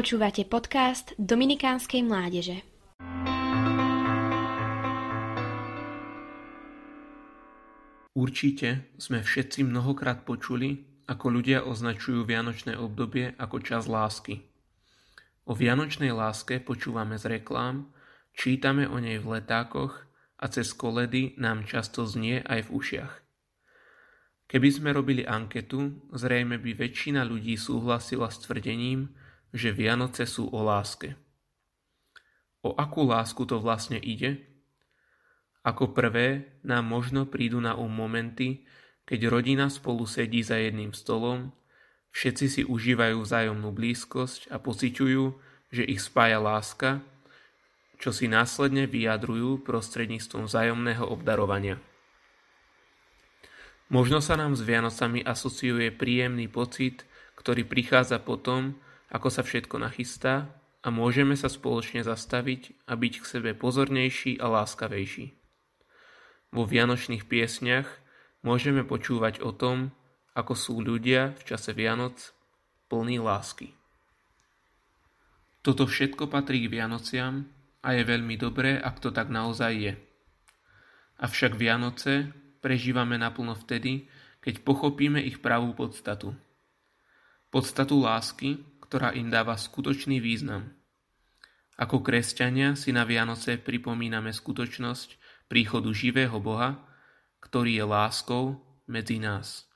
Počúvate podcast Dominikánskej mládeže. Určite sme všetci mnohokrát počuli, ako ľudia označujú vianočné obdobie ako čas lásky. O vianočnej láske počúvame z reklám, čítame o nej v letákoch a cez koledy nám často znie aj v ušiach. Keby sme robili anketu, zrejme by väčšina ľudí súhlasila s tvrdením, že Vianoce sú o láske. O akú lásku to vlastne ide? Ako prvé nám možno prídu na um momenty, keď rodina spolu sedí za jedným stolom, všetci si užívajú vzájomnú blízkosť a pociťujú, že ich spája láska, čo si následne vyjadrujú prostredníctvom vzájomného obdarovania. Možno sa nám s Vianocami asociuje príjemný pocit, ktorý prichádza potom, ako sa všetko nachystá a môžeme sa spoločne zastaviť a byť k sebe pozornejší a láskavejší. Vo vianočných piesniach môžeme počúvať o tom, ako sú ľudia v čase Vianoc plní lásky. Toto všetko patrí k Vianociam a je veľmi dobré, ak to tak naozaj je. Avšak Vianoce prežívame naplno vtedy, keď pochopíme ich pravú podstatu. Podstatu lásky, ktorá im dáva skutočný význam. Ako kresťania si na Vianoce pripomíname skutočnosť, príchodu živého Boha, ktorý je láskou medzi nás.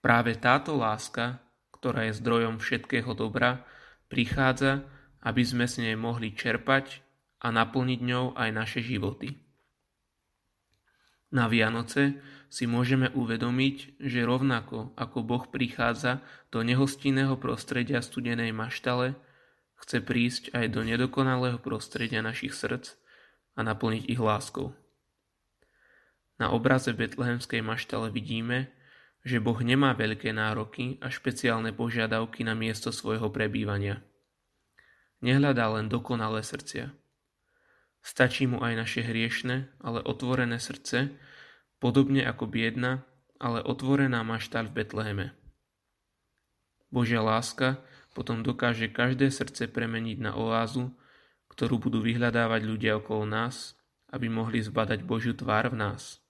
Práve táto láska, ktorá je zdrojom všetkého dobra, prichádza, aby sme s nej mohli čerpať a naplniť ňou aj naše životy. Na Vianoce si môžeme uvedomiť, že rovnako ako Boh prichádza do nehostinného prostredia studenej maštale, chce prísť aj do nedokonalého prostredia našich srdc a naplniť ich láskou. Na obraze betlehemskej maštale vidíme, že Boh nemá veľké nároky a špeciálne požiadavky na miesto svojho prebývania. Nehľadá len dokonalé srdcia. Stačí mu aj naše hriešne, ale otvorené srdce, podobne ako biedna, ale otvorená maštaľ v Betleheme. Božia láska potom dokáže každé srdce premeniť na oázu, ktorú budú vyhľadávať ľudia okolo nás, aby mohli zbadať Božiu tvár v nás.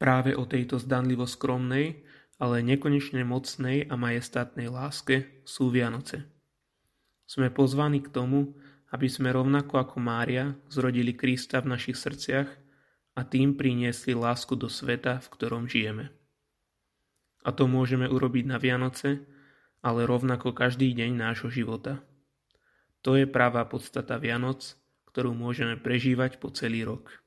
Práve o tejto zdanlivo skromnej, ale nekonečne mocnej a majestátnej láske sú Vianoce. Sme pozvaní k tomu, aby sme rovnako ako Mária zrodili Krista v našich srdciach a tým priniesli lásku do sveta, v ktorom žijeme. A to môžeme urobiť na Vianoce, ale rovnako každý deň nášho života. To je práva podstata Vianoc, ktorú môžeme prežívať po celý rok.